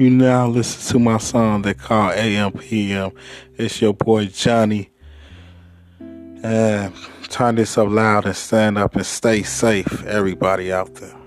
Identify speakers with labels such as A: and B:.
A: You now listen to my song that call AMPM. It's your boy Johnny. And turn this up loud and stand up and stay safe, everybody out there.